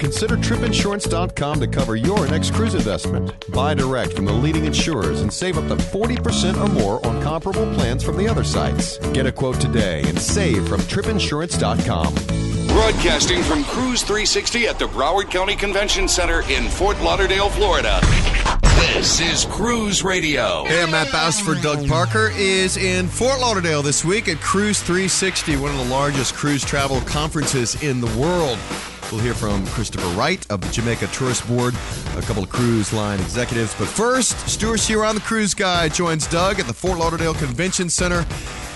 Consider tripinsurance.com to cover your next cruise investment. Buy direct from the leading insurers and save up to 40% or more on comparable plans from the other sites. Get a quote today and save from tripinsurance.com. Broadcasting from Cruise 360 at the Broward County Convention Center in Fort Lauderdale, Florida. This is Cruise Radio. Hey, I'm Matt for Doug Parker is in Fort Lauderdale this week at Cruise 360, one of the largest cruise travel conferences in the world. We'll hear from Christopher Wright of the Jamaica Tourist Board, a couple of cruise line executives. But first, Stewart Chiron the Cruise Guy joins Doug at the Fort Lauderdale Convention Center.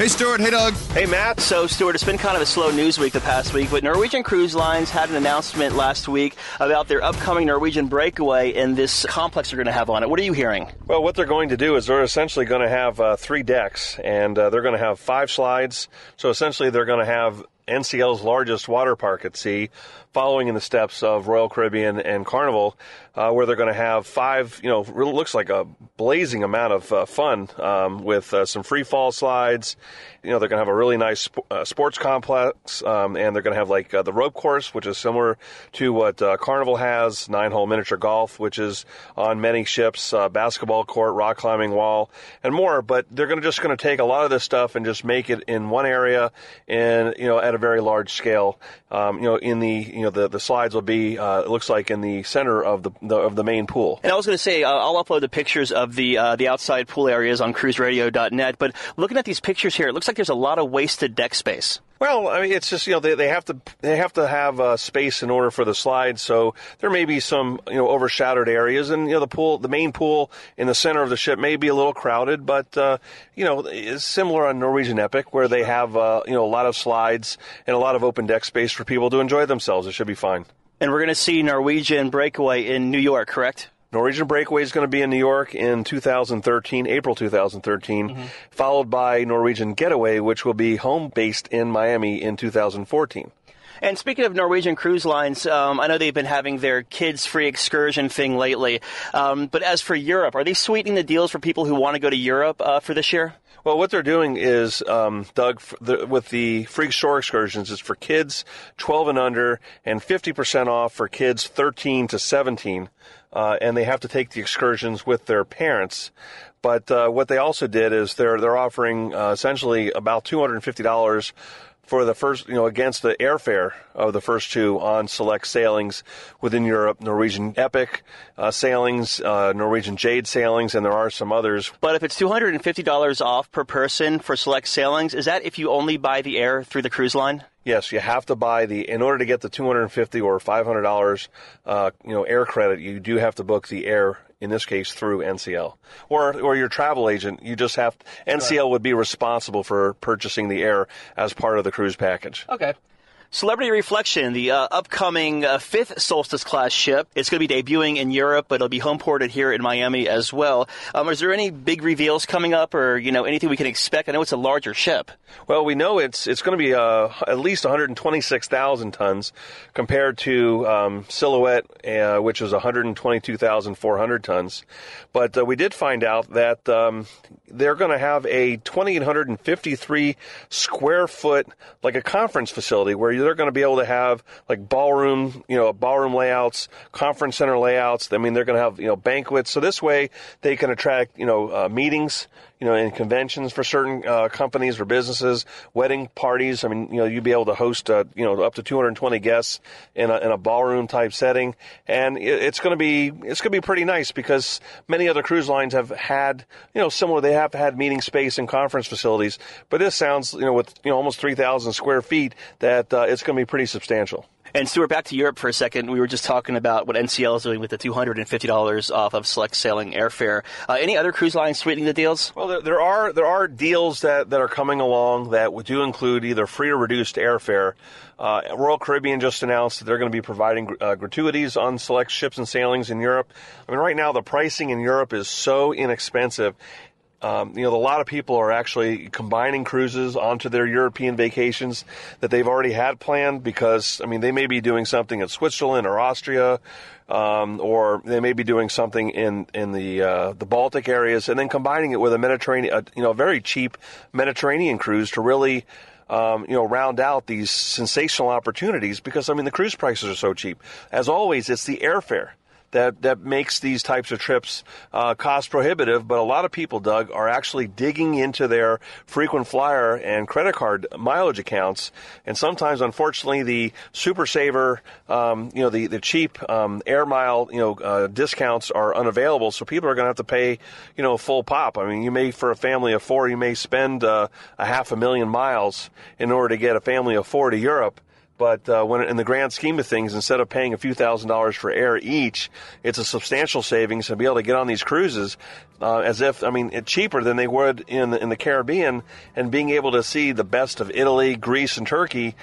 Hey, Stewart. Hey, Doug. Hey, Matt. So, Stewart, it's been kind of a slow news week the past week, but Norwegian Cruise Lines had an announcement last week about their upcoming Norwegian breakaway and this complex they're going to have on it. What are you hearing? Well, what they're going to do is they're essentially going to have uh, three decks, and uh, they're going to have five slides. So, essentially, they're going to have NCL's largest water park at sea, following in the steps of Royal Caribbean and Carnival, uh, where they're going to have five, you know, really looks like a blazing amount of uh, fun um, with uh, some free fall slides. You know, they're going to have a really nice sp- uh, sports complex, um, and they're going to have like uh, the rope course, which is similar to what uh, Carnival has, nine hole miniature golf, which is on many ships, basketball court, rock climbing wall, and more. But they're going to just going to take a lot of this stuff and just make it in one area and, you know, at a very large scale. Um, you know, in the you know the, the slides will be uh, it looks like in the center of the, the of the main pool. And I was going to say uh, I'll upload the pictures of the uh, the outside pool areas on cruiseradio.net. But looking at these pictures here, it looks like there's a lot of wasted deck space. Well, I mean, it's just you know they, they have to they have to have uh, space in order for the slides. So there may be some you know overshadowed areas, and you know the pool, the main pool in the center of the ship may be a little crowded, but uh, you know it's similar on Norwegian Epic where they have uh, you know a lot of slides and a lot of open deck space for people to enjoy themselves. It should be fine. And we're going to see Norwegian Breakaway in New York, correct? Norwegian Breakaway is going to be in New York in 2013, April 2013, mm-hmm. followed by Norwegian Getaway, which will be home based in Miami in 2014. And speaking of Norwegian Cruise Lines, um, I know they've been having their kids free excursion thing lately. Um, but as for Europe, are they sweetening the deals for people who want to go to Europe uh, for this year? Well, what they're doing is, um, Doug, the, with the free shore excursions, it's for kids 12 and under, and 50% off for kids 13 to 17. Uh, and they have to take the excursions with their parents. But uh, what they also did is they're they're offering uh, essentially about two hundred and fifty dollars for the first, you know, against the airfare of the first two on select sailings within Europe, Norwegian Epic uh, sailings, uh, Norwegian Jade sailings, and there are some others. But if it's $250 off per person for select sailings, is that if you only buy the air through the cruise line? Yes, you have to buy the in order to get the 250 or 500 dollars, uh, you know, air credit. You do have to book the air in this case through NCL or or your travel agent. You just have NCL would be responsible for purchasing the air as part of the cruise package. Okay. Celebrity Reflection, the uh, upcoming uh, fifth Solstice class ship. It's going to be debuting in Europe, but it'll be home ported here in Miami as well. Um, is there any big reveals coming up, or you know anything we can expect? I know it's a larger ship. Well, we know it's it's going to be uh, at least 126,000 tons compared to um, Silhouette, uh, which is 122,400 tons. But uh, we did find out that um, they're going to have a 2,853 square foot, like a conference facility, where they're going to be able to have like ballroom, you know, ballroom layouts, conference center layouts. I mean, they're going to have you know banquets. So this way, they can attract you know uh, meetings you know, in conventions for certain uh, companies or businesses, wedding parties. I mean, you know, you'd be able to host, uh, you know, up to 220 guests in a, in a ballroom type setting, and it's going to be it's going to be pretty nice because many other cruise lines have had, you know, similar. They have had meeting space and conference facilities, but this sounds, you know, with you know almost 3,000 square feet, that uh, it's going to be pretty substantial. And Stewart, back to Europe for a second. We were just talking about what NCL is doing with the $250 off of select sailing airfare. Uh, any other cruise lines sweetening the deals? Well, there, there, are there are deals that, that are coming along that do include either free or reduced airfare. Uh, Royal Caribbean just announced that they're going to be providing uh, gratuities on select ships and sailings in Europe. I mean, right now the pricing in Europe is so inexpensive. Um, you know, a lot of people are actually combining cruises onto their European vacations that they've already had planned because, I mean, they may be doing something in Switzerland or Austria, um, or they may be doing something in in the uh, the Baltic areas, and then combining it with a Mediterranean, a, you know, very cheap Mediterranean cruise to really. Um, you know, round out these sensational opportunities because I mean the cruise prices are so cheap. As always, it's the airfare that that makes these types of trips uh, cost prohibitive. But a lot of people, Doug, are actually digging into their frequent flyer and credit card mileage accounts, and sometimes, unfortunately, the Super Saver, um, you know, the the cheap um, air mile, you know, uh, discounts are unavailable. So people are going to have to pay, you know, full pop. I mean, you may for a family of four, you may spend uh, a half a million miles in order to get a family of four to Europe. But uh, when in the grand scheme of things, instead of paying a few thousand dollars for air each, it's a substantial savings to be able to get on these cruises uh, as if I mean it's cheaper than they would in the, in the Caribbean, and being able to see the best of Italy, Greece, and Turkey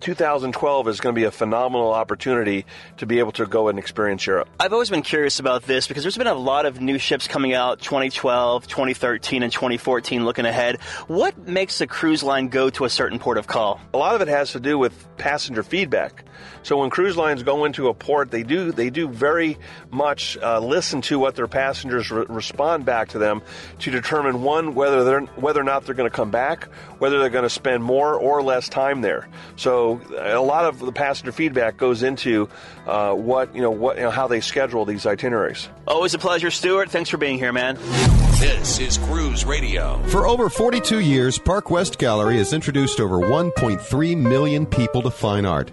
2012 is going to be a phenomenal opportunity to be able to go and experience Europe. I've always been curious about this because there's been a lot of new ships coming out 2012, 2013, and 2014 looking ahead. What makes a cruise line go to a certain port of call? A lot of it has to do with passenger feedback. So when cruise lines go into a port, they do they do very much uh, listen to what their passengers re- respond back to them to determine one whether they're whether or not they're going to come back, whether they're going to spend more or less time there. So a lot of the passenger feedback goes into uh, what you know what you know, how they schedule these itineraries. Always a pleasure, Stewart. Thanks for being here, man. This is Cruise Radio. For over 42 years, Park West Gallery has introduced over 1.3 million people to fine art.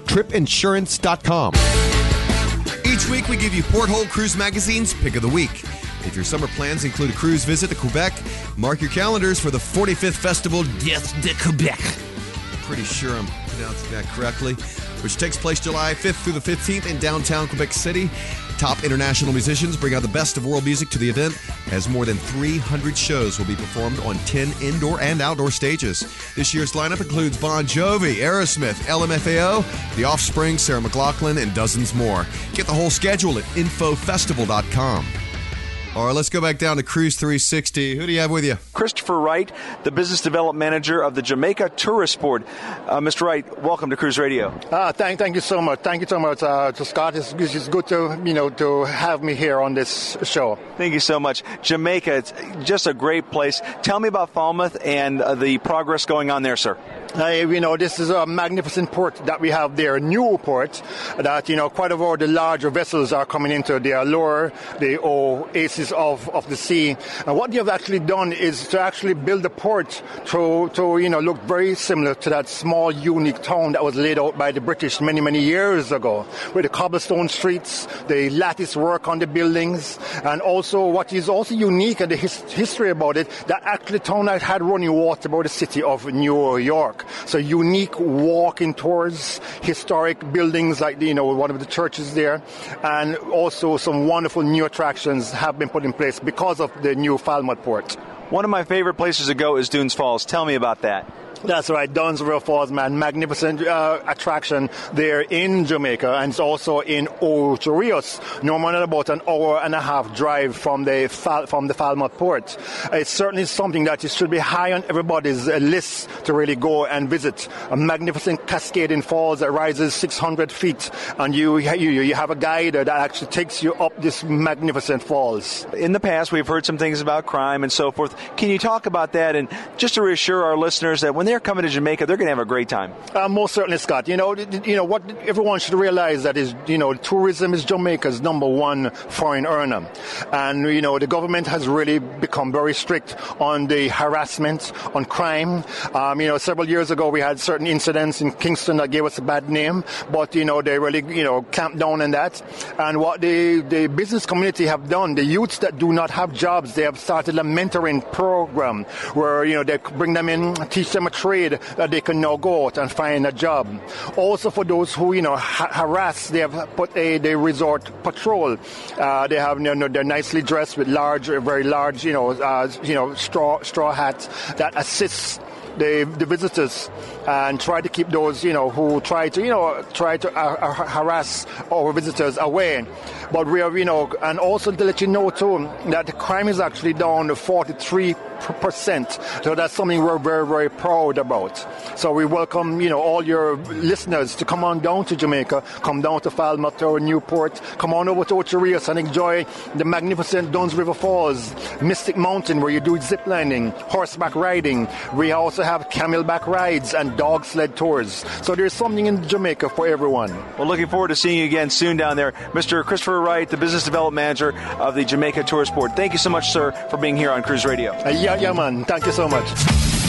tripinsurance.com. Each week, we give you Porthole Cruise Magazine's Pick of the Week. If your summer plans include a cruise visit to Quebec, mark your calendars for the 45th Festival d'été de Quebec. I'm pretty sure I'm pronouncing that correctly, which takes place July 5th through the 15th in downtown Quebec City. Top international musicians bring out the best of world music to the event, as more than 300 shows will be performed on 10 indoor and outdoor stages. This year's lineup includes Bon Jovi, Aerosmith, LMFAO, The Offspring, Sarah McLachlan, and dozens more. Get the whole schedule at infofestival.com. All right, let's go back down to Cruise 360. Who do you have with you? Christopher Wright, the business development manager of the Jamaica Tourist Board. Uh, Mr. Wright, welcome to Cruise Radio. Uh, thank, thank you so much. Thank you so much, uh, to Scott. It's, it's good to you know to have me here on this show. Thank you so much. Jamaica, it's just a great place. Tell me about Falmouth and uh, the progress going on there, sir. Uh, you know, this is a magnificent port that we have there, a new port that, you know, quite a lot of all the larger vessels are coming into. The Allure, the OAC faces of, of the sea. And what have actually done is to actually build a port to, to you know look very similar to that small, unique town that was laid out by the British many, many years ago, with the cobblestone streets, the lattice work on the buildings, and also what is also unique and the his, history about it, that actually town had running water about the city of New York. So unique walking tours, historic buildings like you know one of the churches there, and also some wonderful new attractions have been put in place because of the new Falmouth port. One of my favorite places to go is Dunn's Falls. Tell me about that. That's right, Dunn's River Falls, man. Magnificent uh, attraction there in Jamaica and it's also in Ocho Rios, no more than about an hour and a half drive from the from the Falmouth port. It's certainly something that should be high on everybody's uh, list to really go and visit. A magnificent cascading falls that rises 600 feet, and you you, you have a guide that actually takes you up this magnificent falls. In the past, we've heard some things about crime and so forth. Can you talk about that and just to reassure our listeners that when they're coming to Jamaica, they're going to have a great time. Uh, most certainly, Scott. You know, you know what everyone should realize that is, you know, tourism is Jamaica's number one foreign earner, and you know the government has really become very strict on the harassment, on crime. Um, you know, several years ago we had certain incidents in Kingston that gave us a bad name, but you know they really, you know, clamped down on that. And what the the business community have done, the youths that do not have jobs, they have started a mentoring program where you know they bring them in, teach them a trade that they can now go out and find a job. Also, for those who you know ha- harass, they have put a the resort patrol. Uh, they have you know they're nicely dressed with large, very large you know uh, you know straw straw hats that assists the, the visitors and try to keep those, you know, who try to, you know, try to uh, uh, harass our visitors away. But we are, you know, and also to let you know too that the crime is actually down to 43 percent. So that's something we're very, very proud about. So we welcome, you know, all your listeners to come on down to Jamaica, come down to Falmouth or Newport, come on over to Ocho Rios and enjoy the magnificent Dunn's River Falls, Mystic Mountain where you do zip lining, horseback riding. We also have camelback rides and dog sled tours. So there's something in Jamaica for everyone. Well, looking forward to seeing you again soon down there. Mr. Christopher Wright, the Business Development Manager of the Jamaica Tourist Board. Thank you so much, sir, for being here on Cruise Radio. Uh, yeah, yeah, man. Thank you so much.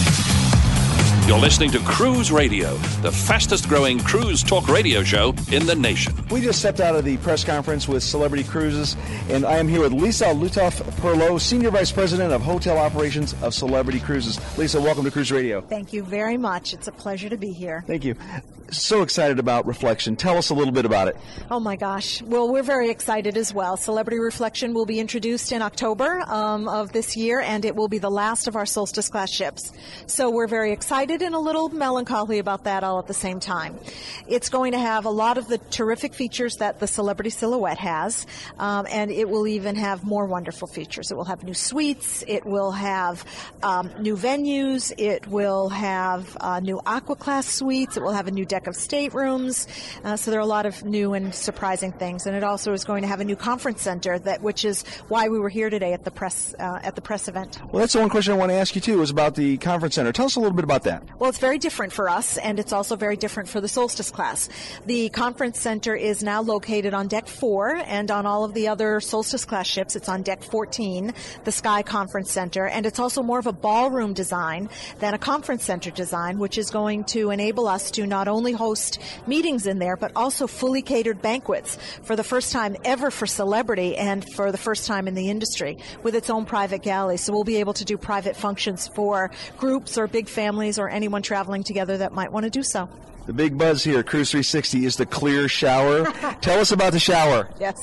You're listening to Cruise Radio, the fastest growing cruise talk radio show in the nation. We just stepped out of the press conference with Celebrity Cruises, and I am here with Lisa Lutoff Perlo, Senior Vice President of Hotel Operations of Celebrity Cruises. Lisa, welcome to Cruise Radio. Thank you very much. It's a pleasure to be here. Thank you. So excited about Reflection. Tell us a little bit about it. Oh my gosh. Well, we're very excited as well. Celebrity Reflection will be introduced in October um, of this year, and it will be the last of our Solstice class ships. So we're very excited and a little melancholy about that all at the same time. It's going to have a lot of the terrific features that the Celebrity Silhouette has, um, and it will even have more wonderful features. It will have new suites. It will have um, new venues. It will have uh, new Aqua Class suites. It will have a new deck of staterooms. Uh, so there are a lot of new and surprising things, and it also is going to have a new conference center that, which is why we were here today at the press uh, at the press event. Well, that's the one question I want to ask you too is about the conference center. Tell us a little bit about that. Well, it's very different for us, and it's also very different for the Solstice class. The conference center is now located on deck four, and on all of the other Solstice class ships, it's on deck 14, the Sky Conference Center, and it's also more of a ballroom design than a conference center design, which is going to enable us to not only host meetings in there, but also fully catered banquets for the first time ever for celebrity and for the first time in the industry with its own private galley. So we'll be able to do private functions for groups or big families or anyone traveling together that might want to do so. The big buzz here, Cruise 360, is the clear shower. Tell us about the shower. Yes,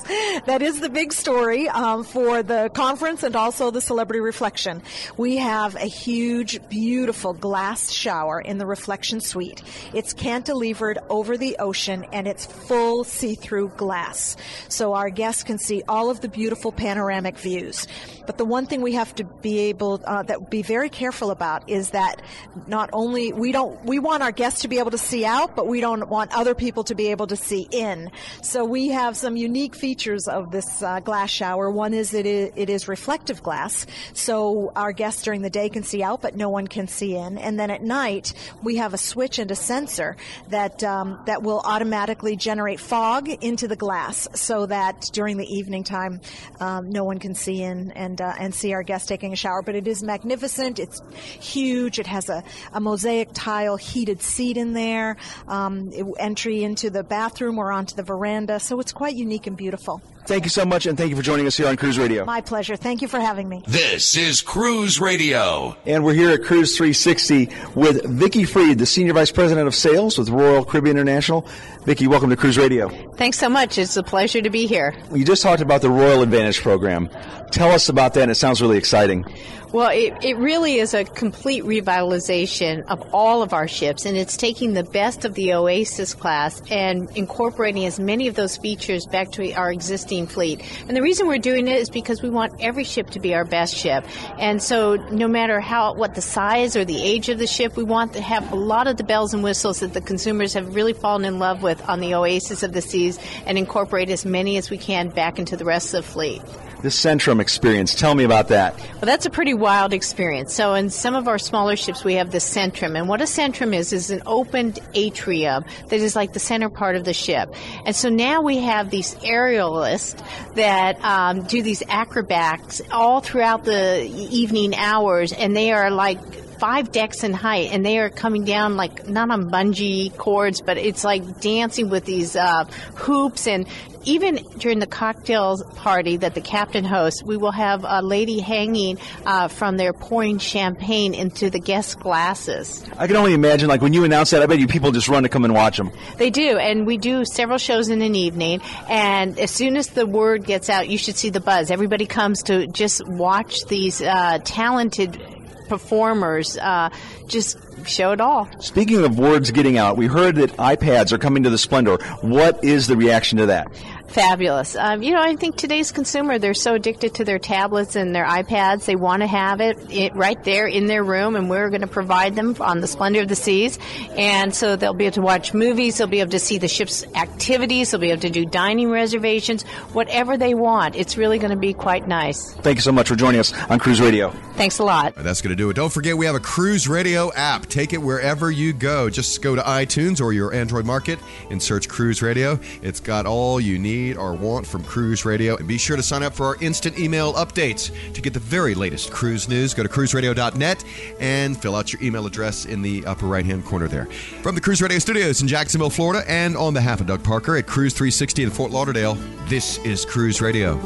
that is the big story um, for the conference and also the celebrity reflection. We have a huge, beautiful glass shower in the reflection suite. It's cantilevered over the ocean and it's full see-through glass. So our guests can see all of the beautiful panoramic views. But the one thing we have to be able, uh, that be very careful about is that not only we don't, we want our guests to be able to see out, but we don't want other people to be able to see in. So we have some unique features of this uh, glass shower. One is it, is it is reflective glass, so our guests during the day can see out, but no one can see in. And then at night, we have a switch and a sensor that um, that will automatically generate fog into the glass, so that during the evening time, um, no one can see in and uh, and see our guests taking a shower. But it is magnificent. It's huge. It has a, a mosaic tile heated seat in there, um, entry into the bathroom or onto the veranda. So it's quite unique and beautiful. Thank you so much, and thank you for joining us here on Cruise Radio. My pleasure. Thank you for having me. This is Cruise Radio. And we're here at Cruise 360 with Vicki Freed, the Senior Vice President of Sales with Royal Caribbean International. Vicki, welcome to Cruise Radio. Thanks so much. It's a pleasure to be here. You just talked about the Royal Advantage program. Tell us about that, and it sounds really exciting. Well, it, it really is a complete revitalization of all of our ships, and it's taking the best of the Oasis class and incorporating as many of those features back to our existing fleet. And the reason we're doing it is because we want every ship to be our best ship. And so, no matter how what the size or the age of the ship, we want to have a lot of the bells and whistles that the consumers have really fallen in love with on the Oasis of the Seas, and incorporate as many as we can back into the rest of the fleet. The Centrum experience. Tell me about that. Well, that's a pretty wild experience. So, in some of our smaller ships, we have the Centrum. And what a Centrum is, is an opened atrium that is like the center part of the ship. And so now we have these aerialists that um, do these acrobats all throughout the evening hours, and they are like five decks in height, and they are coming down like not on bungee cords, but it's like dancing with these uh, hoops. And even during the cocktails party that the captain hosts, we will have a lady hanging uh, from there pouring champagne into the guest glasses. I can only imagine, like when you announce that, I bet you people just run to come and watch them. They do, and we do several shows in an evening. And as soon as the word gets out, you should see the buzz. Everybody comes to just watch these uh, talented performers uh, just show it all. Speaking of words getting out, we heard that iPads are coming to the Splendor. What is the reaction to that? Fabulous. Um, you know, I think today's consumer, they're so addicted to their tablets and their iPads, they want to have it, it right there in their room, and we're going to provide them on the Splendor of the Seas. And so they'll be able to watch movies, they'll be able to see the ship's activities, they'll be able to do dining reservations, whatever they want. It's really going to be quite nice. Thank you so much for joining us on Cruise Radio. Thanks a lot. That's going to do it. Don't forget, we have a Cruise Radio app. Take it wherever you go. Just go to iTunes or your Android market and search Cruise Radio. It's got all you need or want from Cruise Radio. And be sure to sign up for our instant email updates to get the very latest cruise news. Go to cruiseradio.net and fill out your email address in the upper right hand corner there. From the Cruise Radio studios in Jacksonville, Florida, and on behalf of Doug Parker at Cruise 360 in Fort Lauderdale, this is Cruise Radio.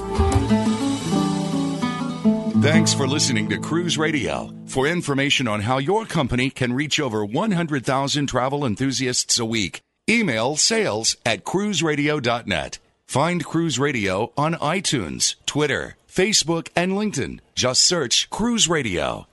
Thanks for listening to Cruise Radio. For information on how your company can reach over 100,000 travel enthusiasts a week, email sales at cruiseradio.net. Find Cruise Radio on iTunes, Twitter, Facebook, and LinkedIn. Just search Cruise Radio.